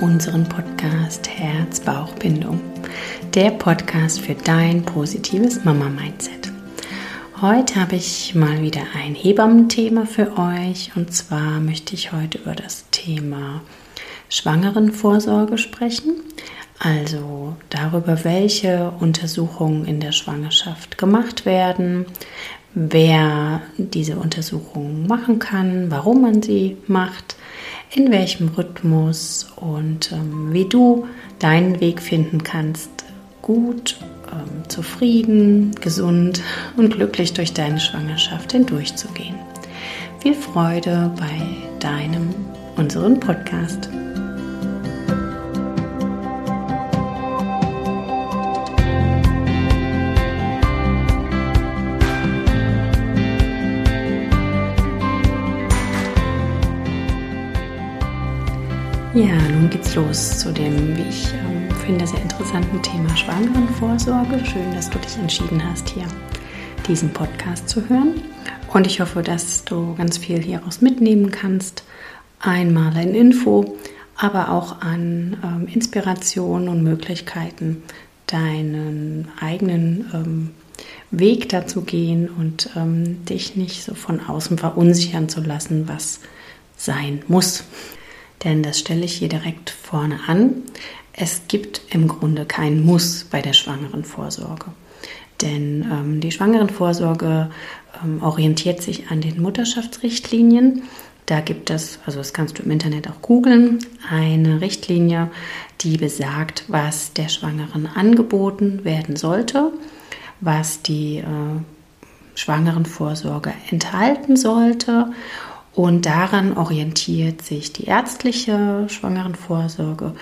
unseren Podcast Herz-Bauch-Bindung. Der Podcast für dein positives Mama-Mindset. Heute habe ich mal wieder ein Hebammenthema für euch und zwar möchte ich heute über das Thema Schwangerenvorsorge sprechen. Also darüber, welche Untersuchungen in der Schwangerschaft gemacht werden, wer diese Untersuchungen machen kann, warum man sie macht, in welchem Rhythmus und ähm, wie du deinen Weg finden kannst, gut, ähm, zufrieden, gesund und glücklich durch deine Schwangerschaft hindurchzugehen. Viel Freude bei deinem, unseren Podcast. Ja, nun geht's los zu dem, wie ich ähm, finde, sehr interessanten Thema Schwangerenvorsorge. Schön, dass du dich entschieden hast, hier diesen Podcast zu hören. Und ich hoffe, dass du ganz viel hieraus mitnehmen kannst. Einmal in Info, aber auch an ähm, Inspiration und Möglichkeiten, deinen eigenen ähm, Weg dazu gehen und ähm, dich nicht so von außen verunsichern zu lassen, was sein muss denn das stelle ich hier direkt vorne an. Es gibt im Grunde kein Muss bei der schwangeren Vorsorge. Denn ähm, die Schwangerenvorsorge ähm, orientiert sich an den Mutterschaftsrichtlinien. Da gibt es, also das kannst du im Internet auch googeln, eine Richtlinie, die besagt, was der Schwangeren angeboten werden sollte, was die äh, Schwangerenvorsorge enthalten sollte und daran orientiert sich die ärztliche Schwangerenvorsorge,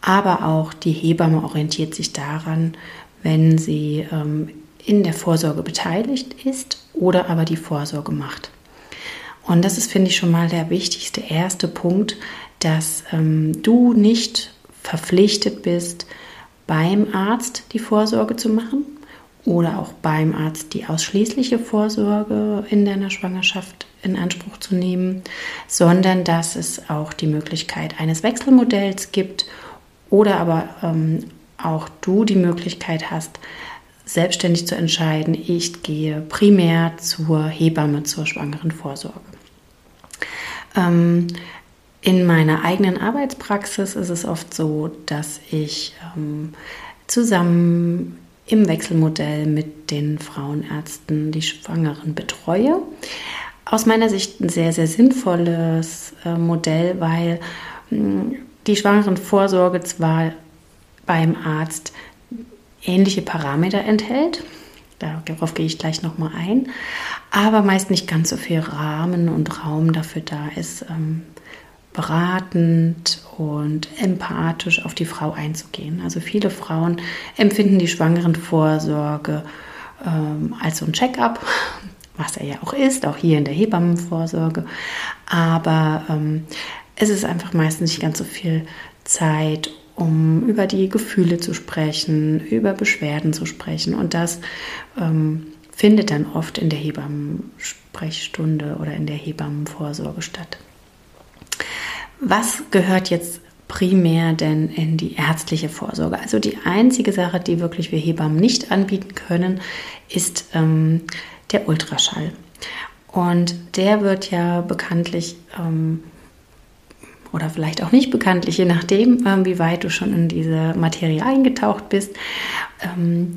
aber auch die Hebamme orientiert sich daran, wenn sie ähm, in der Vorsorge beteiligt ist oder aber die Vorsorge macht. Und das ist, finde ich, schon mal der wichtigste erste Punkt, dass ähm, du nicht verpflichtet bist, beim Arzt die Vorsorge zu machen oder auch beim Arzt die ausschließliche Vorsorge in deiner Schwangerschaft in Anspruch zu nehmen, sondern dass es auch die Möglichkeit eines Wechselmodells gibt oder aber ähm, auch du die Möglichkeit hast, selbstständig zu entscheiden, ich gehe primär zur Hebamme, zur schwangeren Vorsorge. Ähm, in meiner eigenen Arbeitspraxis ist es oft so, dass ich ähm, zusammen im Wechselmodell mit den Frauenärzten die Schwangeren betreue. Aus meiner Sicht ein sehr, sehr sinnvolles äh, Modell, weil mh, hm, die Schwangerenvorsorge zwar beim Arzt ähnliche Parameter enthält, darauf gehe ich gleich nochmal ein, aber meist nicht ganz so viel Rahmen und Raum dafür da ist, ähm, beratend und empathisch auf die Frau einzugehen. Also viele Frauen empfinden die Schwangerenvorsorge ähm, als so ein Check-up, was er ja auch ist, auch hier in der Hebammenvorsorge. Aber ähm, es ist einfach meistens nicht ganz so viel Zeit, um über die Gefühle zu sprechen, über Beschwerden zu sprechen. Und das ähm, findet dann oft in der Hebammensprechstunde oder in der Hebammenvorsorge statt. Was gehört jetzt primär denn in die ärztliche Vorsorge? Also die einzige Sache, die wirklich wir Hebammen nicht anbieten können, ist ähm, der Ultraschall. Und der wird ja bekanntlich ähm, oder vielleicht auch nicht bekanntlich, je nachdem, ähm, wie weit du schon in diese Materie eingetaucht bist, ähm,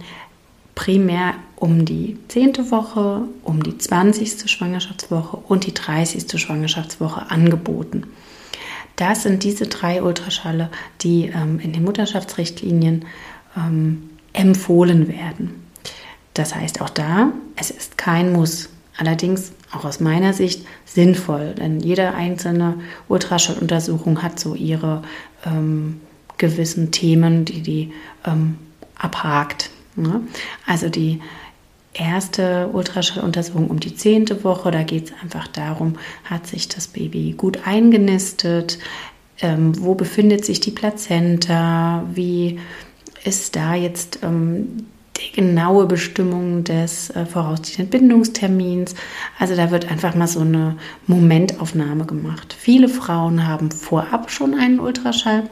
primär um die 10. Woche, um die 20. Schwangerschaftswoche und die 30. Schwangerschaftswoche angeboten. Das sind diese drei Ultraschalle, die ähm, in den Mutterschaftsrichtlinien ähm, empfohlen werden. Das heißt auch da, es ist kein Muss. Allerdings auch aus meiner Sicht sinnvoll, denn jede einzelne Ultraschalluntersuchung hat so ihre ähm, gewissen Themen, die die ähm, abhakt. Ne? Also die erste Ultraschalluntersuchung um die zehnte Woche, da geht es einfach darum, hat sich das Baby gut eingenistet, ähm, wo befindet sich die Plazenta, wie ist da jetzt ähm, die genaue Bestimmung des äh, voraussichtlichen Bindungstermins. Also da wird einfach mal so eine Momentaufnahme gemacht. Viele Frauen haben vorab schon einen Ultraschall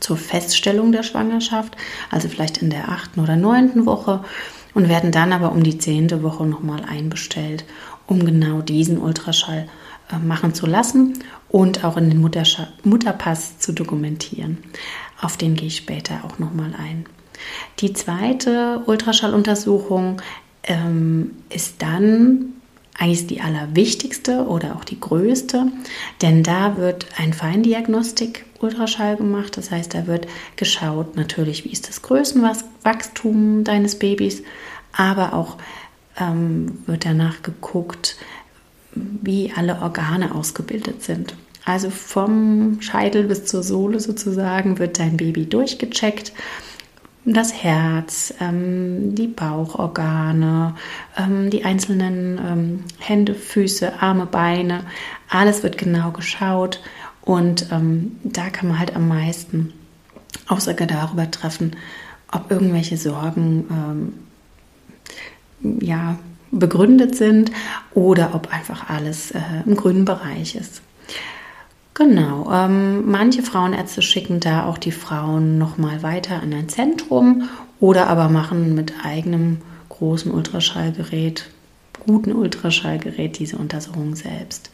zur Feststellung der Schwangerschaft, also vielleicht in der achten oder neunten Woche und werden dann aber um die zehnte Woche nochmal einbestellt, um genau diesen Ultraschall äh, machen zu lassen und auch in den Mutterscha Mutterpass zu dokumentieren. Auf den gehe ich später auch nochmal ein. Die zweite Ultraschalluntersuchung ähm, ist dann eigentlich die allerwichtigste oder auch die größte, denn da wird ein Feindiagnostik-Ultraschall gemacht. Das heißt, da wird geschaut, natürlich, wie ist das Größenwachstum deines Babys, aber auch ähm, wird danach geguckt, wie alle Organe ausgebildet sind. Also vom Scheitel bis zur Sohle sozusagen wird dein Baby durchgecheckt das Herz, ähm, die Bauchorgane, ähm, die einzelnen ähm, Hände, Füße, Arme, Beine, alles wird genau geschaut und ähm, da kann man halt am meisten Aussage darüber treffen, ob irgendwelche Sorgen ähm, ja, begründet sind oder ob einfach alles äh, im grünen Bereich ist. Genau, ähm, manche Frauenärzte schicken da auch die Frauen nochmal weiter in ein Zentrum oder aber machen mit eigenem großen Ultraschallgerät, guten Ultraschallgerät diese Untersuchung selbst.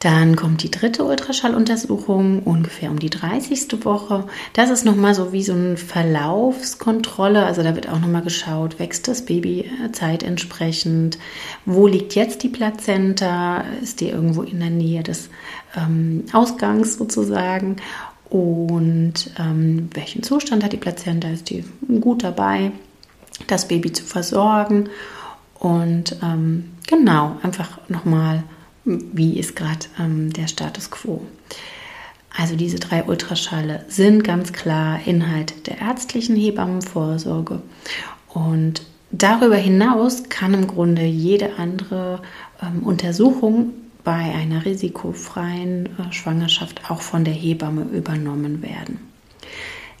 Dann kommt die dritte Ultraschalluntersuchung ungefähr um die 30. Woche. Das ist nochmal so wie so eine Verlaufskontrolle. Also da wird auch nochmal geschaut, wächst das Baby äh, zeitentsprechend? Wo liegt jetzt die Plazenta? Ist die irgendwo in der Nähe des ähm, Ausgangs sozusagen? Und ähm, welchen Zustand hat die Plazenta? Ist die gut dabei, das Baby zu versorgen? Und ähm, genau, einfach nochmal wie ist gerade ähm, der Status quo. Also diese drei Ultraschalle sind ganz klar Inhalt der ärztlichen Hebammenvorsorge. Und darüber hinaus kann im Grunde jede andere ähm, Untersuchung bei einer risikofreien äh, Schwangerschaft auch von der Hebamme übernommen werden.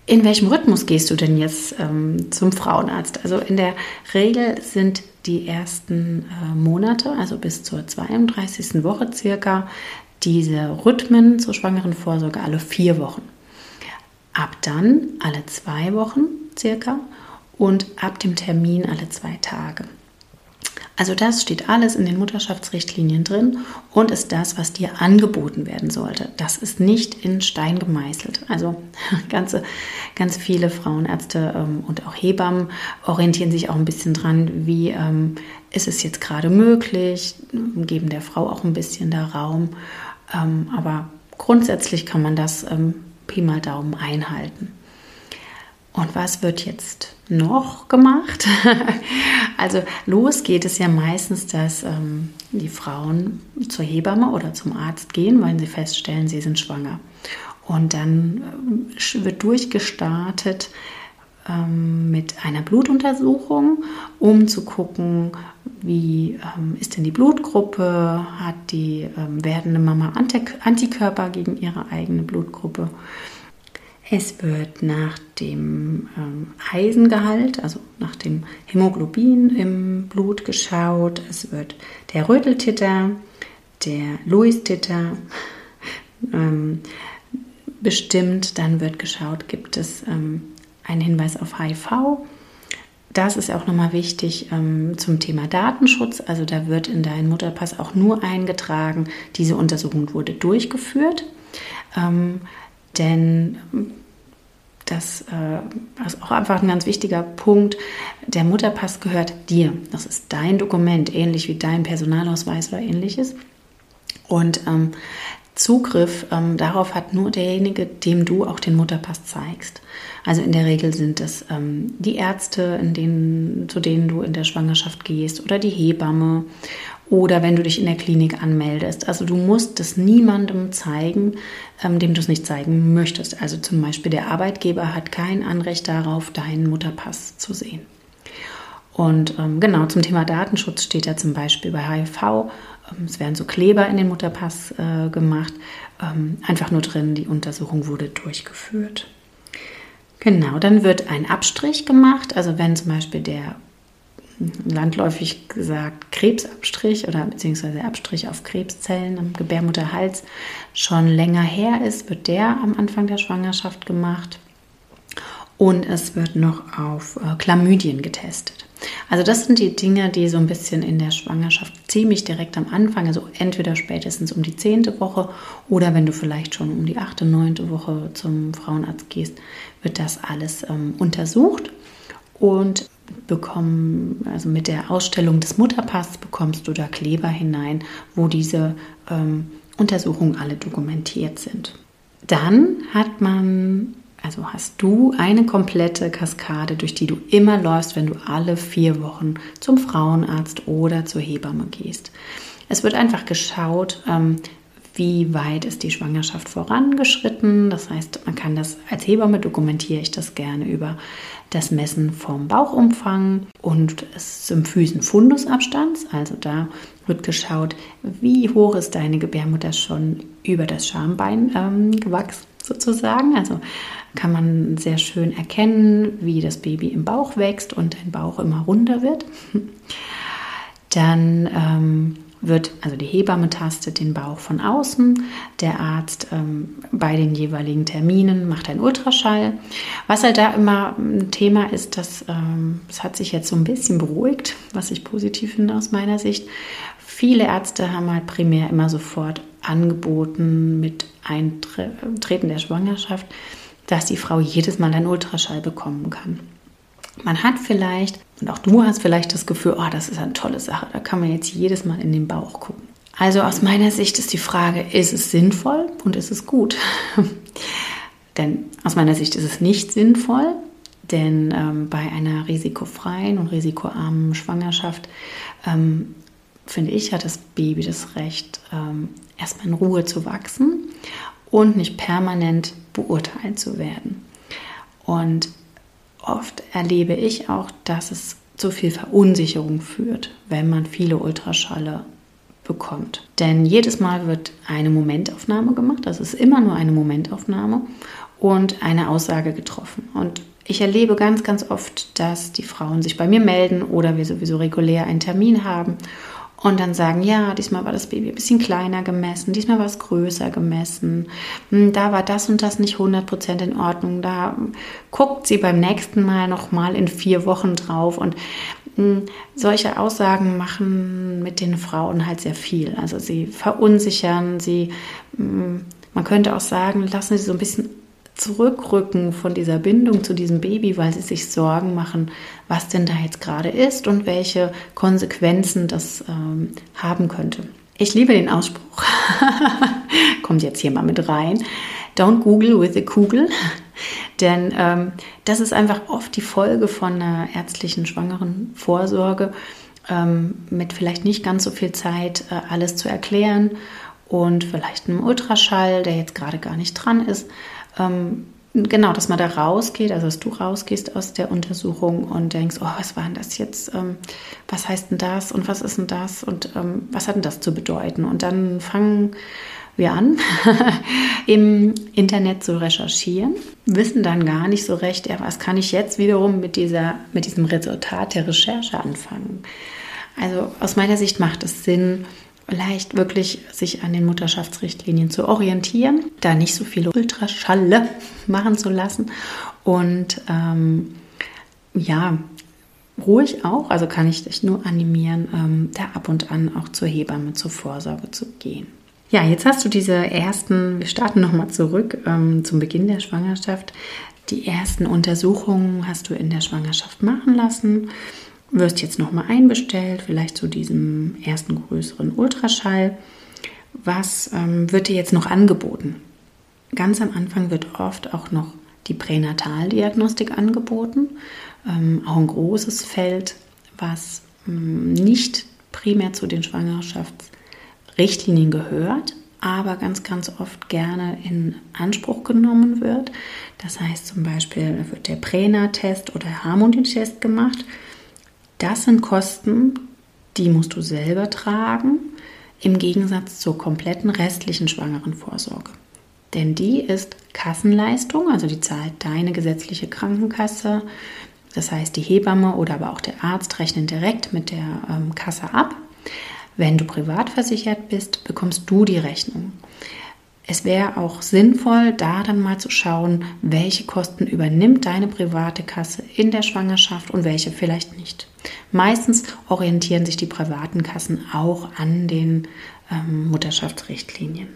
In welchem Rhythmus gehst du denn jetzt ähm, zum Frauenarzt? Also in der Regel sind die ersten äh, Monate, also bis zur 32. Woche circa, diese Rhythmen zur schwangeren Vorsorge alle vier Wochen. Ab dann alle zwei Wochen circa und ab dem Termin alle zwei Tage. Also das steht alles in den Mutterschaftsrichtlinien drin und ist das, was dir angeboten werden sollte. Das ist nicht in Stein gemeißelt. Also ganze, ganz viele Frauenärzte ähm, und auch Hebammen orientieren sich auch ein bisschen dran, wie ähm, ist es jetzt gerade möglich, geben der Frau auch ein bisschen da Raum. Ähm, aber grundsätzlich kann man das ähm, Pi mal Daumen einhalten. Und was wird jetzt noch gemacht? also los geht es ja meistens, dass ähm, die Frauen zur Hebamme oder zum Arzt gehen, weil sie feststellen, sie sind schwanger. Und dann äh, wird durchgestartet ähm, mit einer Blutuntersuchung, um zu gucken, wie ähm, ist denn die Blutgruppe, hat die ähm, werdende Mama Antikörper gegen ihre eigene Blutgruppe es wird nach dem ähm, Eisengehalt, also nach dem Hämoglobin im Blut geschaut. Es wird der Röteltitter, der Louis-Titter ähm, bestimmt. Dann wird geschaut, gibt es ähm, einen Hinweis auf HIV. Das ist auch nochmal wichtig ähm, zum Thema Datenschutz. Also da wird in deinen Mutterpass auch nur eingetragen, diese Untersuchung wurde durchgeführt. Denn das äh, ist auch einfach ein ganz wichtiger Punkt. Der Mutterpass gehört dir. Das ist dein Dokument, ähnlich wie dein Personalausweis oder ähnliches. Und ähm, Zugriff ähm, darauf hat nur derjenige, dem du auch den Mutterpass zeigst. Also in der Regel sind es ähm, die Ärzte, denen, zu denen du in der Schwangerschaft gehst oder die Hebamme oder wenn du dich in der Klinik anmeldest. Also du musst es niemandem zeigen, ähm, dem du es nicht zeigen möchtest. Also zum Beispiel der Arbeitgeber hat kein Anrecht darauf, deinen Mutterpass zu sehen. Und ähm, genau zum Thema Datenschutz steht ja zum Beispiel bei HIV, ähm, es werden so Kleber in den Mutterpass äh, gemacht, ähm, einfach nur drin, die Untersuchung wurde durchgeführt. Genau, dann wird ein Abstrich gemacht. Also wenn zum Beispiel der landläufig gesagt Krebsabstrich oder beziehungsweise Abstrich auf Krebszellen am Gebärmutterhals schon länger her ist, wird der am Anfang der Schwangerschaft gemacht. Und es wird noch auf äh, Chlamydien getestet. Also das sind die Dinge, die so ein bisschen in der Schwangerschaft ziemlich direkt am Anfang, also entweder spätestens um die zehnte Woche oder wenn du vielleicht schon um die achte, neunte Woche zum Frauenarzt gehst, wird das alles ähm, untersucht und bekommen, also mit der Ausstellung des Mutterpass bekommst du da Kleber hinein, wo diese ähm, Untersuchungen alle dokumentiert sind. Dann hat man, also hast du eine komplette Kaskade, durch die du immer läufst, wenn du alle vier Wochen zum Frauenarzt oder zur Hebamme gehst. Es wird einfach geschaut, ähm, wie weit ist die Schwangerschaft vorangeschritten. Das heißt, man kann das als Hebamme dokumentiere ich das gerne über das Messen vom Bauchumfang und des Symphysen-Fundusabstands. Also da wird geschaut, wie hoch ist deine Gebärmutter schon über das Schambein ähm, gewachsen sozusagen. Also kann man sehr schön erkennen, wie das Baby im Bauch wächst und dein Bauch immer runder wird. Dann ähm, wird, also die Hebamme tastet den Bauch von außen, der Arzt ähm, bei den jeweiligen Terminen macht einen Ultraschall. Was halt da immer ein Thema ist, dass ähm, es hat sich jetzt so ein bisschen beruhigt, was ich positiv finde aus meiner Sicht. Viele Ärzte haben halt primär immer sofort angeboten mit Eintreten der Schwangerschaft, dass die Frau jedes Mal einen Ultraschall bekommen kann. Man hat vielleicht, und auch du hast vielleicht das Gefühl, oh, das ist eine tolle Sache, da kann man jetzt jedes Mal in den Bauch gucken. Also aus meiner Sicht ist die Frage, ist es sinnvoll und ist es gut? denn aus meiner Sicht ist es nicht sinnvoll, denn ähm, bei einer risikofreien und risikoarmen Schwangerschaft, ähm, finde ich, hat das Baby das Recht, ähm, erstmal in Ruhe zu wachsen und nicht permanent beurteilt zu werden. Und oft erlebe ich auch, dass es zu viel Verunsicherung führt, wenn man viele Ultraschalle bekommt. Denn jedes Mal wird eine Momentaufnahme gemacht, das ist immer nur eine Momentaufnahme und eine Aussage getroffen. Und ich erlebe ganz, ganz oft, dass die Frauen sich bei mir melden oder wir sowieso regulär einen Termin haben und dann sagen, ja, diesmal war das Baby ein bisschen kleiner gemessen, diesmal war es größer gemessen, hm, da war das und das nicht 100% in Ordnung, da guckt sie beim nächsten Mal nochmal in vier Wochen drauf. Und hm, solche Aussagen machen mit den Frauen halt sehr viel. Also sie verunsichern, sie, hm, man könnte auch sagen, lassen sie so ein bisschen zurückrücken von dieser Bindung zu diesem Baby, weil sie sich Sorgen machen, was denn da jetzt gerade ist und welche Konsequenzen das ähm, haben könnte. Ich liebe den Ausspruch, kommt jetzt hier mal mit rein. Don't Google with a Kugel, denn ähm, das ist einfach oft die Folge von einer ärztlichen schwangeren Vorsorge, ähm, mit vielleicht nicht ganz so viel Zeit, äh, alles zu erklären und vielleicht einem Ultraschall, der jetzt gerade gar nicht dran ist ähm, genau, dass man da rausgeht, also dass du rausgehst aus der Untersuchung und denkst, oh, was war denn das jetzt? Ähm, was heißt denn das und was ist denn das und ähm, was hat denn das zu bedeuten? Und dann fangen wir an, im Internet zu recherchieren, wissen dann gar nicht so recht, was kann ich jetzt wiederum mit, dieser, mit diesem Resultat der Recherche anfangen. Also aus meiner Sicht macht es Sinn, vielleicht wirklich sich an den Mutterschaftsrichtlinien zu orientieren, da nicht so viele Ultraschalle machen zu lassen und ähm, ja, ruhig auch, also kann ich dich nur animieren, ähm, da ab und an auch zur Hebamme zur Vorsorge zu gehen. Ja, jetzt hast du diese ersten, wir starten nochmal zurück ähm, zum Beginn der Schwangerschaft. Die ersten Untersuchungen hast du in der Schwangerschaft machen lassen wirst jetzt nochmal einbestellt, vielleicht zu diesem ersten größeren Ultraschall. Was ähm, wird dir jetzt noch angeboten? Ganz am Anfang wird oft auch noch die Pränataldiagnostik angeboten, ähm, auch ein großes Feld, was ähm, nicht primär zu den Schwangerschaftsrichtlinien gehört, aber ganz, ganz oft gerne in Anspruch genommen wird. Das heißt zum Beispiel wird der Pränatest oder Harmonietest gemacht. Das sind Kosten, die musst du selber tragen, im Gegensatz zur kompletten restlichen schwangeren Vorsorge. denn die ist Kassenleistung, also die zahlt deine gesetzliche Krankenkasse. Das heißt, die Hebamme oder aber auch der Arzt rechnen direkt mit der ähm, Kasse ab. Wenn du privat versichert bist, bekommst du die Rechnung. Es wäre auch sinnvoll, da dann mal zu schauen, welche Kosten übernimmt deine private Kasse in der Schwangerschaft und welche vielleicht nicht. Meistens orientieren sich die privaten Kassen auch an den ähm, Mutterschaftsrichtlinien.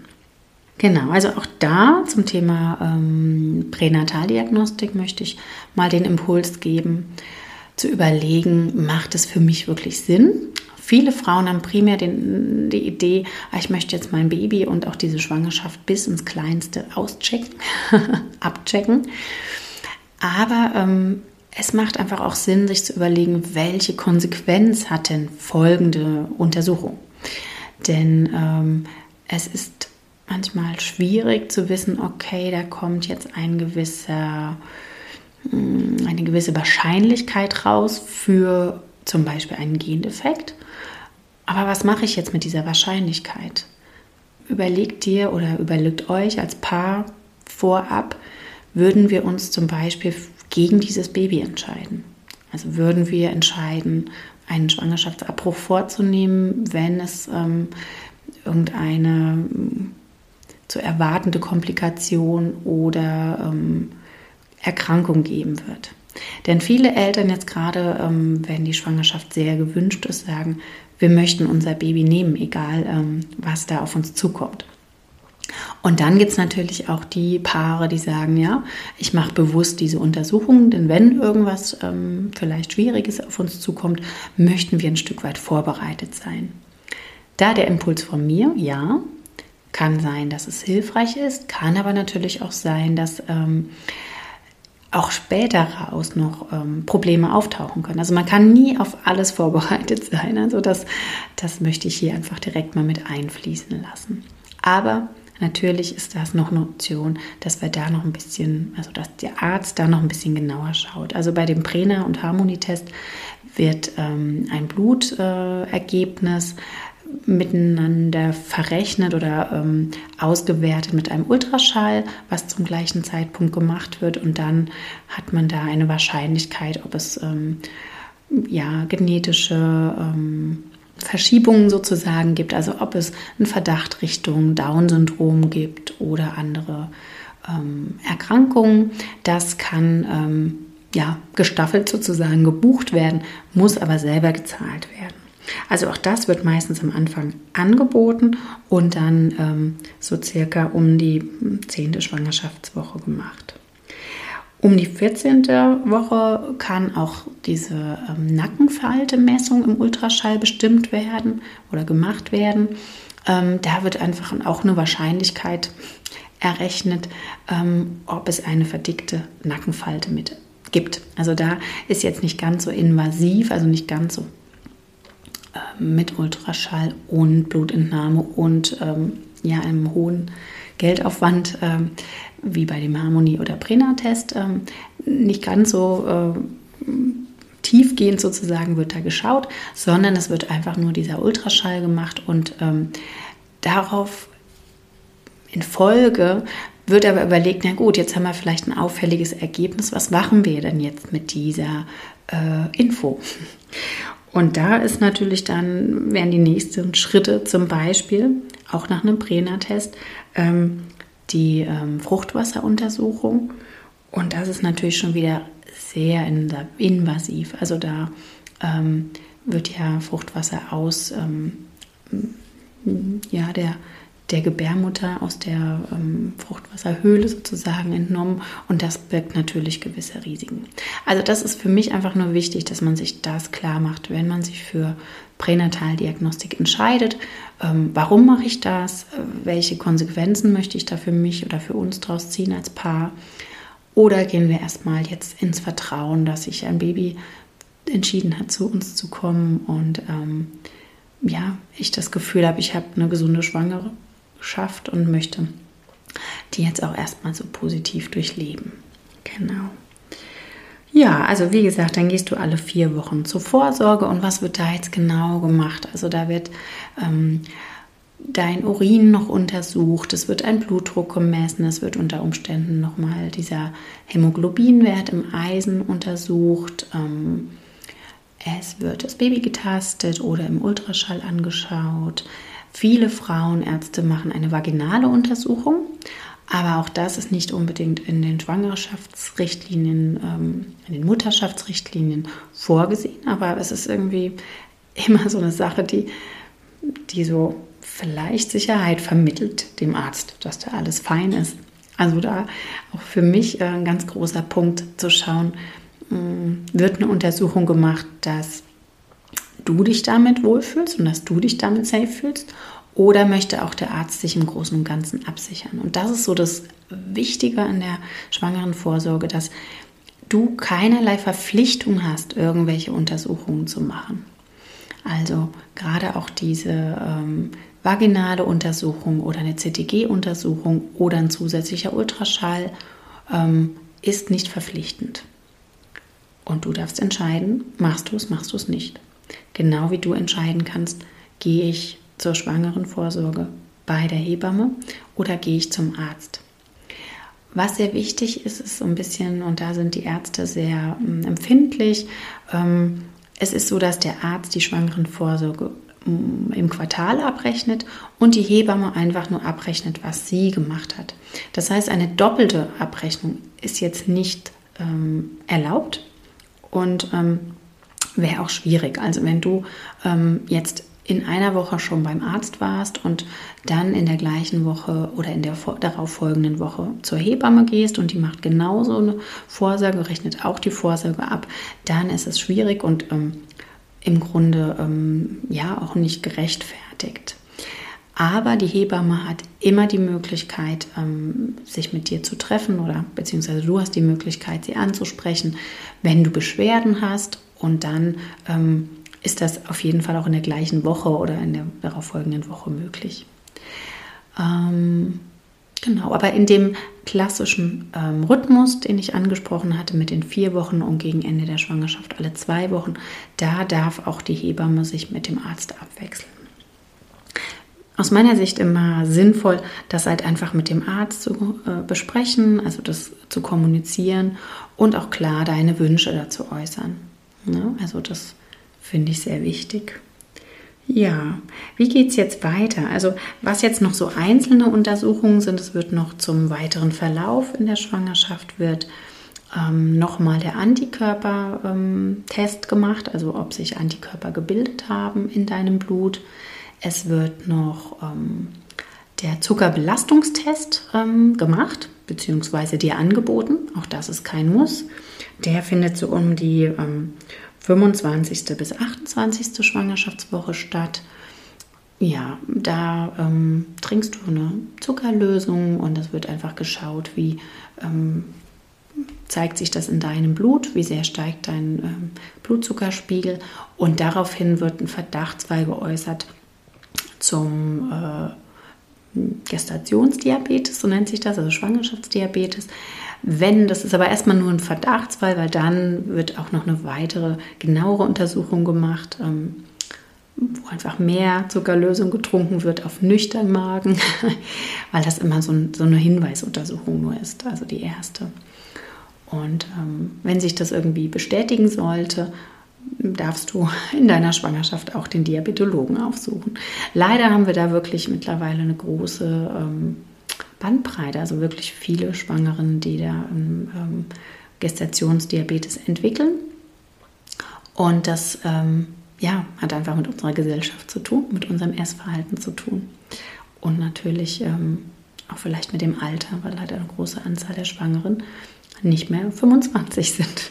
Genau, also auch da zum Thema ähm, Pränataldiagnostik möchte ich mal den Impuls geben, zu überlegen, macht es für mich wirklich Sinn? Viele Frauen haben primär den, die Idee, ah, ich möchte jetzt mein Baby und auch diese Schwangerschaft bis ins Kleinste auschecken, abchecken. Aber ähm, es macht einfach auch Sinn, sich zu überlegen, welche Konsequenz hat denn folgende Untersuchung. Denn ähm, es ist manchmal schwierig zu wissen, okay, da kommt jetzt ein gewisser, eine gewisse Wahrscheinlichkeit raus für zum Beispiel einen Gendefekt. Aber was mache ich jetzt mit dieser Wahrscheinlichkeit? Überlegt dir oder überlegt euch als Paar vorab, würden wir uns zum Beispiel gegen dieses Baby entscheiden? Also würden wir entscheiden, einen Schwangerschaftsabbruch vorzunehmen, wenn es ähm, irgendeine zu erwartende Komplikation oder ähm, Erkrankung geben wird. Denn viele Eltern jetzt gerade, ähm, wenn die Schwangerschaft sehr gewünscht ist, sagen, wir möchten unser Baby nehmen, egal ähm, was da auf uns zukommt. Und dann gibt es natürlich auch die Paare, die sagen, ja, ich mache bewusst diese Untersuchungen, denn wenn irgendwas ähm, vielleicht Schwieriges auf uns zukommt, möchten wir ein Stück weit vorbereitet sein. Da der Impuls von mir, ja, kann sein, dass es hilfreich ist, kann aber natürlich auch sein, dass ähm, auch später raus noch ähm, Probleme auftauchen können. Also man kann nie auf alles vorbereitet sein. Also das, das möchte ich hier einfach direkt mal mit einfließen lassen. Aber natürlich ist das noch eine Option, dass wir da noch ein bisschen, also dass der Arzt da noch ein bisschen genauer schaut. Also bei dem Prena- und Harmonietest wird ähm, ein Blutergebnis äh, miteinander verrechnet oder ähm, ausgewertet mit einem Ultraschall, was zum gleichen Zeitpunkt gemacht wird. Und dann hat man da eine Wahrscheinlichkeit, ob es ähm, ja, genetische ähm, Verschiebungen sozusagen gibt, also ob es einen Verdacht Richtung Down-Syndrom gibt oder andere ähm, Erkrankungen. Das kann ähm, ja, gestaffelt sozusagen gebucht werden, muss aber selber gezahlt werden. Also auch das wird meistens am Anfang angeboten und dann ähm, so circa um die zehnte Schwangerschaftswoche gemacht. Um die 14. Woche kann auch diese ähm, Nackenfaltemessung im Ultraschall bestimmt werden oder gemacht werden. Ähm, da wird einfach auch eine Wahrscheinlichkeit errechnet, ähm, ob es eine verdickte Nackenfalte mit gibt. Also da ist jetzt nicht ganz so invasiv, also nicht ganz so ähm, mit Ultraschall und Blutentnahme und ähm, ja, einem hohen Geldaufwand ähm, wie bei dem Harmonie- oder Prena-Test ähm, nicht ganz so äh, tiefgehend sozusagen wird da geschaut, sondern es wird einfach nur dieser Ultraschall gemacht und ähm, darauf in Folge wird aber überlegt, na gut, jetzt haben wir vielleicht ein auffälliges Ergebnis, was machen wir denn jetzt mit dieser äh, Info? Und da ist natürlich dann, wären die nächsten Schritte zum Beispiel, auch nach einem Prena-Test, ähm, die ähm, Fruchtwasseruntersuchung. Und das ist natürlich schon wieder sehr invasiv. Also da ähm, wird ja Fruchtwasser aus ähm, ja, der der Gebärmutter aus der ähm, Fruchtwasserhöhle sozusagen entnommen und das birgt natürlich gewisse Risiken. Also das ist für mich einfach nur wichtig, dass man sich das klar macht, wenn man sich für Pränataldiagnostik entscheidet. Ähm, warum mache ich das? Welche Konsequenzen möchte ich da für mich oder für uns draus ziehen als Paar? Oder gehen wir erstmal jetzt ins Vertrauen, dass sich ein Baby entschieden hat, zu uns zu kommen und ähm, ja, ich das Gefühl habe, ich habe eine gesunde Schwangere schafft und möchte die jetzt auch erstmal so positiv durchleben. Genau. Ja, also wie gesagt, dann gehst du alle vier Wochen zur Vorsorge und was wird da jetzt genau gemacht? Also da wird ähm, dein Urin noch untersucht, es wird ein Blutdruck gemessen, es wird unter Umständen nochmal dieser Hämoglobinwert im Eisen untersucht, ähm, es wird das Baby getastet oder im Ultraschall angeschaut. Viele Frauenärzte machen eine vaginale Untersuchung, aber auch das ist nicht unbedingt in den Schwangerschaftsrichtlinien, ähm, in den Mutterschaftsrichtlinien vorgesehen, aber es ist irgendwie immer so eine Sache, die, die so vielleicht Sicherheit vermittelt dem Arzt, dass da alles fein ist. Also da auch für mich äh, ein ganz großer Punkt zu schauen, hm, wird eine Untersuchung gemacht, dass du dich damit wohlfühlst und dass du dich damit safe fühlst oder möchte auch der Arzt sich im Großen und Ganzen absichern? Und das ist so das Wichtige an der schwangeren Vorsorge, dass du keinerlei Verpflichtung hast, irgendwelche Untersuchungen zu machen. Also gerade auch diese ähm, vaginale Untersuchung oder eine CTG-Untersuchung oder ein zusätzlicher Ultraschall ähm, ist nicht verpflichtend. Und du darfst entscheiden, machst du es, machst du es nicht. Genau wie du entscheiden kannst, gehe ich zur schwangeren Vorsorge bei der Hebamme oder gehe ich zum Arzt. Was sehr wichtig ist, ist so ein bisschen, und da sind die Ärzte sehr ähm, empfindlich, ähm, es ist so, dass der Arzt die schwangeren Vorsorge mm, im Quartal abrechnet und die Hebamme einfach nur abrechnet, was sie gemacht hat. Das heißt, eine doppelte Abrechnung ist jetzt nicht ähm, erlaubt und ähm, wäre auch schwierig. Also wenn du ähm, jetzt in einer Woche schon beim Arzt warst und dann in der gleichen Woche oder in der darauf folgenden Woche zur Hebamme gehst und die macht genauso eine Vorsorge, rechnet auch die Vorsorge ab, dann ist es schwierig und ähm, im Grunde ähm, ja auch nicht gerechtfertigt. Aber die Hebamme hat immer die Möglichkeit, ähm, sich mit dir zu treffen oder beziehungsweise du hast die Möglichkeit, sie anzusprechen, wenn du Beschwerden hast und dann ähm, ist das auf jeden Fall auch in der gleichen Woche oder in der darauffolgenden Woche möglich. Ähm, genau, aber in dem klassischen ähm, Rhythmus, den ich angesprochen hatte, mit den vier Wochen und gegen Ende der Schwangerschaft alle zwei Wochen, da darf auch die Hebamme sich mit dem Arzt abwechseln. Aus meiner Sicht immer sinnvoll, das halt einfach mit dem Arzt zu äh, besprechen, also das zu kommunizieren und auch klar deine Wünsche dazu äußern. Ne? Also das Finde ich sehr wichtig. Ja, wie geht es jetzt weiter? Also was jetzt noch so einzelne Untersuchungen sind, es wird noch zum weiteren Verlauf in der Schwangerschaft, wird ähm, nochmal der Antikörpertest ähm, gemacht, also ob sich Antikörper gebildet haben in deinem Blut. Es wird noch ähm, der Zuckerbelastungstest ähm, gemacht, beziehungsweise dir angeboten. Auch das ist kein Muss. Der findet so um die ähm, 25. bis 28. Schwangerschaftswoche statt. Ja, da ähm, trinkst du eine Zuckerlösung und es wird einfach geschaut, wie ähm, zeigt sich das in deinem Blut, wie sehr steigt dein ähm, Blutzuckerspiegel und daraufhin wird ein Verdachtsfall geäußert zum äh, Gestationsdiabetes, so nennt sich das, also Schwangerschaftsdiabetes. Wenn, das ist aber erstmal nur ein Verdachtsfall, weil dann wird auch noch eine weitere, genauere Untersuchung gemacht, ähm, wo einfach mehr Zuckerlösung getrunken wird auf nüchtern Magen, weil das immer so, ein, so, eine Hinweisuntersuchung nur ist, also die erste. Und ähm, wenn sich das irgendwie bestätigen sollte, darfst du in deiner Schwangerschaft auch den Diabetologen aufsuchen. Leider haben wir da wirklich mittlerweile eine große ähm, Bandbreite, also wirklich viele Schwangeren, die da ähm, Gestationsdiabetes entwickeln. Und das ähm, ja, hat einfach mit unserer Gesellschaft zu tun, mit unserem Essverhalten zu tun. Und natürlich ähm, auch vielleicht mit dem Alter, weil leider eine große Anzahl der Schwangeren nicht mehr 25 sind.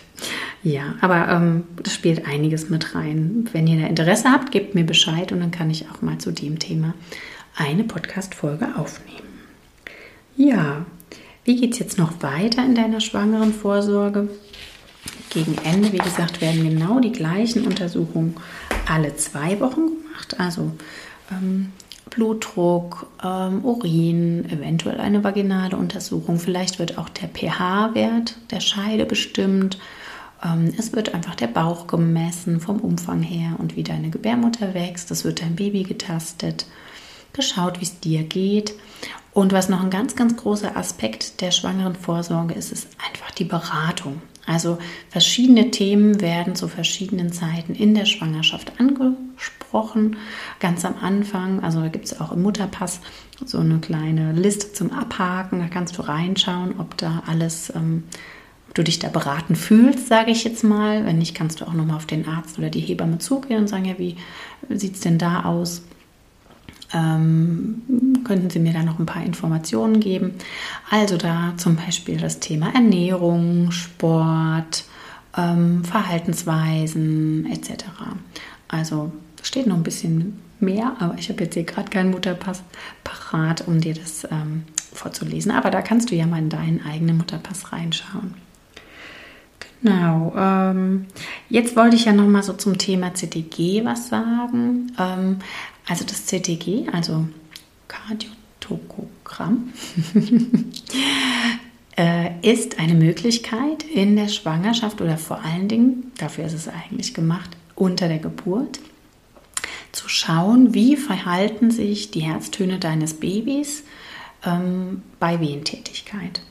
Ja, aber ähm, das spielt einiges mit rein. Wenn ihr da Interesse habt, gebt mir Bescheid und dann kann ich auch mal zu dem Thema eine Podcast-Folge aufnehmen. Ja, wie geht es jetzt noch weiter in deiner schwangeren Vorsorge? Gegen Ende, wie gesagt, werden genau die gleichen Untersuchungen alle zwei Wochen gemacht. Also ähm, Blutdruck, ähm, Urin, eventuell eine vaginale Untersuchung. Vielleicht wird auch der pH-Wert der Scheide bestimmt. Ähm, es wird einfach der Bauch gemessen vom Umfang her und wie deine Gebärmutter wächst. Es wird dein Baby getastet. geschaut, wie es dir geht. Und was noch ein ganz, ganz großer Aspekt der schwangeren Vorsorge ist, ist einfach die Beratung. Also verschiedene Themen werden zu verschiedenen Zeiten in der Schwangerschaft angesprochen. Ganz am Anfang, also da gibt es auch im Mutterpass so eine kleine Liste zum Abhaken. Da kannst du reinschauen, ob da alles, ähm, du dich da beraten fühlst, sage ich jetzt mal. Wenn nicht, kannst du auch nochmal auf den Arzt oder die Hebamme zugehen und sagen, ja, wie sieht es denn da aus? Ähm, könnten Sie mir da noch ein paar Informationen geben? Also da zum Beispiel das Thema Ernährung, Sport, ähm, Verhaltensweisen etc. Also steht noch ein bisschen mehr, aber ich habe jetzt hier gerade keinen Mutterpass parat, um dir das ähm, vorzulesen. Aber da kannst du ja mal in deinen eigenen Mutterpass reinschauen. Genau. Ähm, jetzt wollte ich ja noch mal so zum Thema CTG was sagen. Ähm, also das CTG, also Kardiotokogramm, äh, ist eine Möglichkeit in der Schwangerschaft oder vor allen Dingen, dafür ist es eigentlich gemacht, unter der Geburt, zu schauen, wie verhalten sich die Herztöne deines Babys ähm, bei Wehentätigkeit.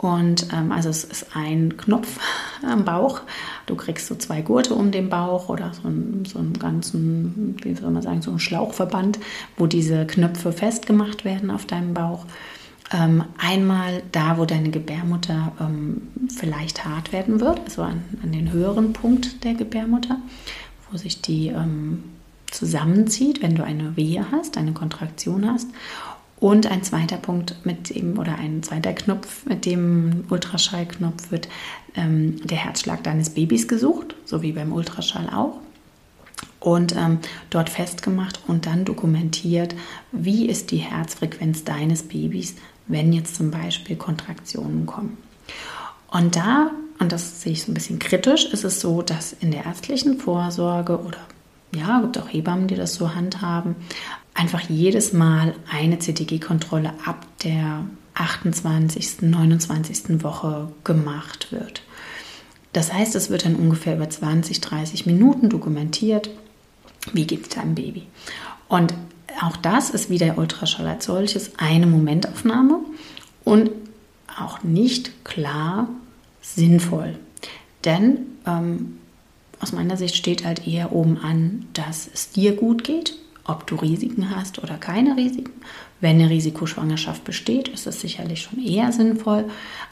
Und ähm, also es ist ein Knopf am Bauch. Du kriegst so zwei Gurte um den Bauch oder so einen, so einen ganzen, wie soll man sagen, so einen Schlauchverband, wo diese Knöpfe festgemacht werden auf deinem Bauch. Ähm, einmal da, wo deine Gebärmutter ähm, vielleicht hart werden wird, also an, an, den höheren Punkt der Gebärmutter, wo sich die ähm, zusammenzieht, wenn du eine Wehe hast, eine Kontraktion hast. Und ein zweiter Punkt mit dem oder ein zweiter Knopf mit dem Ultraschallknopf wird ähm, der Herzschlag deines Babys gesucht, so wie beim Ultraschall auch. Und ähm, dort festgemacht und dann dokumentiert, wie ist die Herzfrequenz deines Babys, wenn jetzt zum Beispiel Kontraktionen kommen. Und da, und das sehe ich so ein bisschen kritisch, ist es so, dass in der ärztlichen Vorsorge oder ja, gibt auch Hebammen, die das so handhaben, einfach jedes Mal eine CTG-Kontrolle ab der 28., 29. Woche gemacht wird. Das heißt, es wird dann ungefähr über 20, 30 Minuten dokumentiert, wie geht es deinem Baby. Und auch das ist wie der Ultraschall als solches eine Momentaufnahme und auch nicht klar sinnvoll. Denn ähm, aus meiner Sicht steht halt eher oben an, dass es dir gut geht, ob du Risiken hast oder keine Risiken. Wenn eine Risikoschwangerschaft besteht, ist es sicherlich schon eher sinnvoll.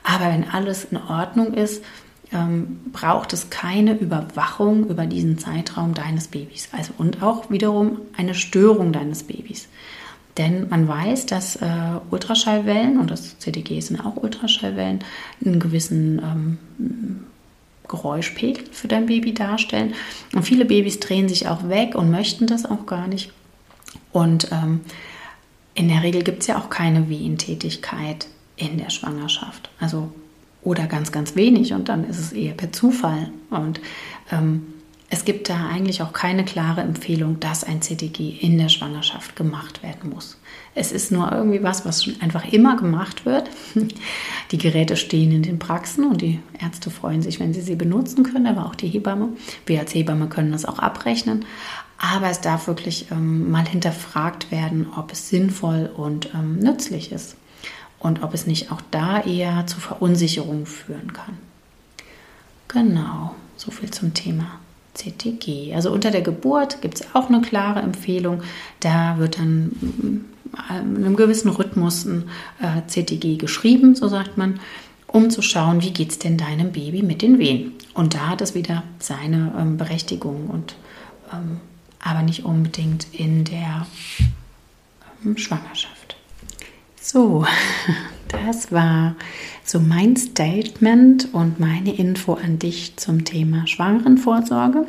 Aber wenn alles in Ordnung ist, ähm, braucht es keine Überwachung über diesen Zeitraum deines Babys. Also und auch wiederum eine Störung deines Babys. Denn man weiß, dass äh, Ultraschallwellen, und das CDG sind auch Ultraschallwellen, einen gewissen ähm, Geräuschpegel für dein Baby darstellen. Und viele Babys drehen sich auch weg und möchten das auch gar nicht. Und ähm, in der Regel gibt es ja auch keine Wehentätigkeit in der Schwangerschaft. Also oder ganz, ganz wenig und dann ist es eher per Zufall. Und ähm, es gibt da eigentlich auch keine klare Empfehlung, dass ein CTG in der Schwangerschaft gemacht werden muss. Es ist nur irgendwie was, was schon einfach immer gemacht wird. Die Geräte stehen in den Praxen und die Ärzte freuen sich, wenn sie sie benutzen können, aber auch die Hebamme. Wir als Hebamme können das auch abrechnen. Aber es darf wirklich ähm, mal hinterfragt werden, ob es sinnvoll und ähm, nützlich ist und ob es nicht auch da eher zu Verunsicherung führen kann. Genau, so viel zum Thema CTG. Also unter der Geburt gibt es auch eine klare Empfehlung. Da wird dann einem gewissen Rhythmus ein äh, CTG geschrieben, so sagt man, um zu schauen, wie geht es denn deinem Baby mit den Wehen. Und da hat es wieder seine ähm, Berechtigung und ähm, aber nicht unbedingt in der ähm, Schwangerschaft. So, das war so mein Statement und meine Info an dich zum Thema Schwangerenvorsorge.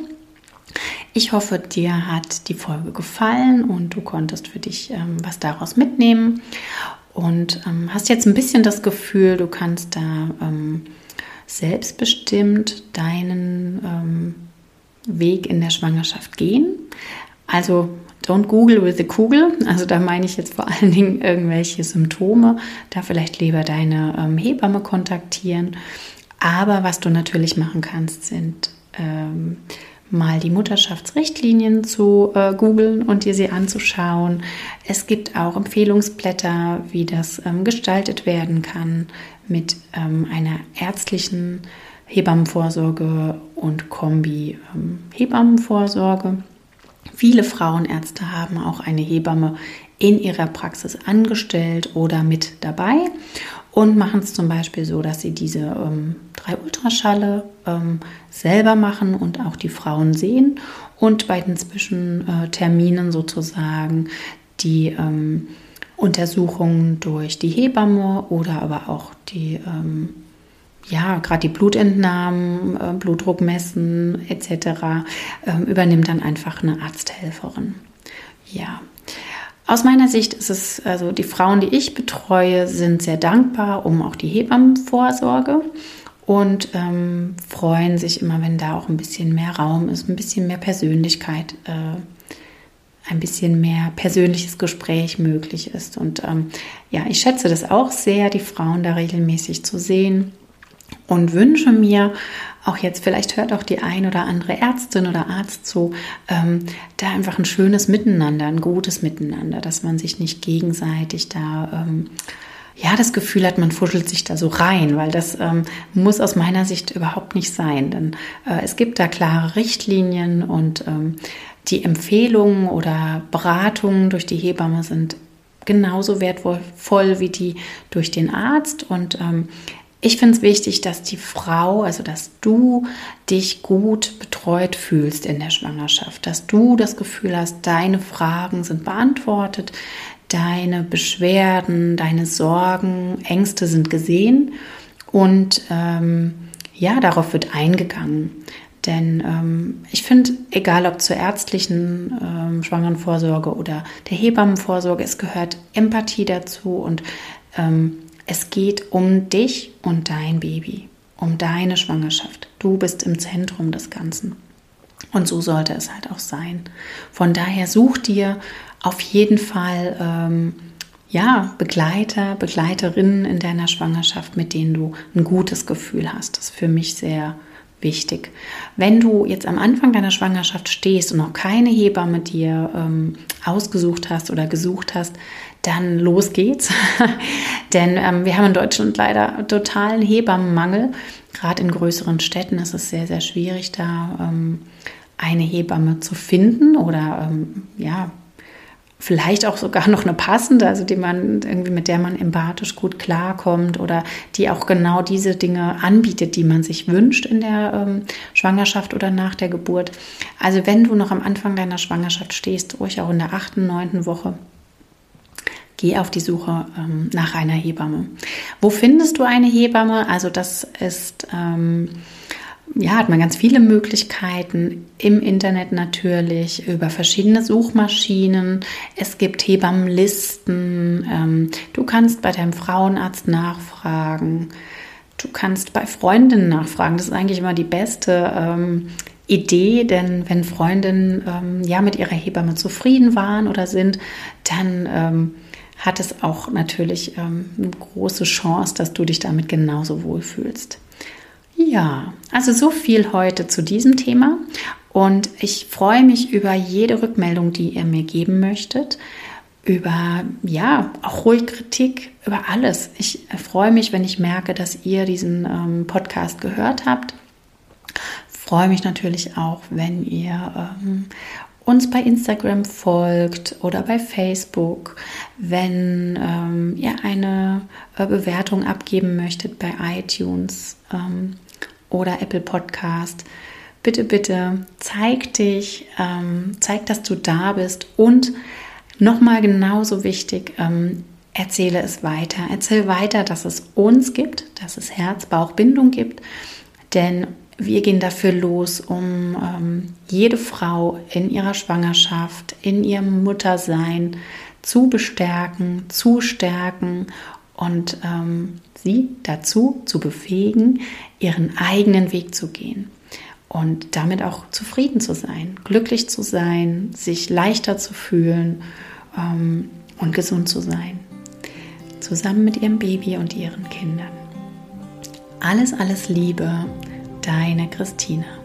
Ich hoffe, dir hat die Folge gefallen und du konntest für dich ähm, was daraus mitnehmen und ähm, hast jetzt ein bisschen das Gefühl, du kannst da ähm, selbstbestimmt deinen ähm, Weg in der Schwangerschaft gehen. Also don't Google with the Kugel. Also da meine ich jetzt vor allen Dingen irgendwelche Symptome. Da vielleicht lieber deine ähm, Hebamme kontaktieren. Aber was du natürlich machen kannst, sind ähm, mal die Mutterschaftsrichtlinien zu äh, googeln und dir sie anzuschauen. Es gibt auch Empfehlungsblätter, wie das ähm, gestaltet werden kann mit ähm, einer ärztlichen Hebammenvorsorge und Kombi ähm, Hebammenvorsorge. Viele Frauenärzte haben auch eine Hebamme in ihrer Praxis angestellt oder mit dabei und machen es zum Beispiel so, dass sie diese ähm, drei Ultraschalle ähm, selber machen und auch die Frauen sehen und bei den Zwischenterminen sozusagen die ähm, Untersuchungen durch die Hebamme oder aber auch die ähm, ja, gerade die Blutentnahmen, äh, Blutdruck messen etc. Übernimmt dann einfach eine Arzthelferin. Ja, aus meiner Sicht ist es, also die Frauen, die ich betreue, sind sehr dankbar um auch die Hebammenvorsorge und ähm, freuen sich immer, wenn da auch ein bisschen mehr Raum ist, ein bisschen mehr Persönlichkeit, äh, ein bisschen mehr persönliches Gespräch möglich ist. Und ähm, ja, ich schätze das auch sehr, die Frauen da regelmäßig zu sehen und wünsche mir, auch jetzt vielleicht hört auch die ein oder andere Ärztin oder Arzt zu, ähm, da einfach ein schönes Miteinander, ein gutes Miteinander, dass man sich nicht gegenseitig da ähm, ja das Gefühl hat, man fuschelt sich da so rein, weil das ähm, muss aus meiner Sicht überhaupt nicht sein, denn äh, es gibt da klare Richtlinien und ähm, die Empfehlungen oder Beratungen durch die Hebamme sind genauso wertvoll wie die durch den Arzt. Und ähm, ich finde es wichtig, dass die Frau, also dass du dich gut betreut fühlst in der Schwangerschaft, dass du das Gefühl hast, deine Fragen sind beantwortet, deine Beschwerden, deine Sorgen, Ängste sind gesehen und ähm, ja, darauf wird eingegangen. Denn ähm, ich finde, egal ob zur ärztlichen ähm, Schwangerenvorsorge oder der Hebammenvorsorge, es gehört Empathie dazu und ähm, es geht um dich und dein Baby, um deine Schwangerschaft. Du bist im Zentrum des Ganzen. Und so sollte es halt auch sein. Von daher such dir auf jeden Fall ähm, ja, Begleiter, Begleiterinnen in deiner Schwangerschaft, mit denen du ein gutes Gefühl hast. Das ist für mich sehr wichtig. Wenn du jetzt am Anfang deiner Schwangerschaft stehst und noch keine Hebamme dir ähm, ausgesucht hast oder gesucht hast, dann los geht's. Denn ähm, wir haben in Deutschland leider totalen Hebammenmangel. Gerade in größeren Städten ist es sehr, sehr schwierig, da ähm, eine Hebamme zu finden oder ähm, ja, vielleicht auch sogar noch eine passende, also die man irgendwie mit der man empathisch gut klarkommt oder die auch genau diese Dinge anbietet, die man sich wünscht in der ähm, Schwangerschaft oder nach der Geburt. Also wenn du noch am Anfang deiner Schwangerschaft stehst, ruhig auch in der achten, neunten Woche, geh auf die Suche ähm, nach einer Hebamme. Wo findest du eine Hebamme? Also das ist ähm, ja, hat man ganz viele Möglichkeiten im Internet natürlich über verschiedene Suchmaschinen. Es gibt Hebammenlisten. Ähm, du kannst bei deinem Frauenarzt nachfragen. Du kannst bei Freundinnen nachfragen. Das ist eigentlich immer die beste ähm, Idee, denn wenn Freundinnen ähm, ja mit ihrer Hebamme zufrieden waren oder sind, dann ähm, hat es auch natürlich ähm, eine große Chance, dass du dich damit genauso wohlfühlst. Ja, also so viel heute zu diesem Thema und ich freue mich über jede Rückmeldung, die ihr mir geben möchtet, über ja, auch ruhig Kritik, über alles. Ich freue mich, wenn ich merke, dass ihr diesen ähm, Podcast gehört habt. Freue mich natürlich auch, wenn ihr ähm, uns bei Instagram folgt oder bei Facebook, wenn ähm, ihr eine äh, Bewertung abgeben möchtet bei iTunes. Ähm, oder Apple Podcast. Bitte, bitte zeig dich, ähm, zeig, dass du da bist und nochmal genauso wichtig, ähm, erzähle es weiter. Erzähl weiter, dass es uns gibt, dass es Herz-Bauch-Bindung gibt, denn wir gehen dafür los, um ähm, jede Frau in ihrer Schwangerschaft, in ihrem Muttersein zu bestärken, zu stärken und ähm, sie dazu zu befähigen, ihren eigenen Weg zu gehen und damit auch zufrieden zu sein, glücklich zu sein, sich leichter zu fühlen ähm, und gesund zu sein, zusammen mit ihrem Baby und ihren Kindern. Alles, alles Liebe, deine Christina.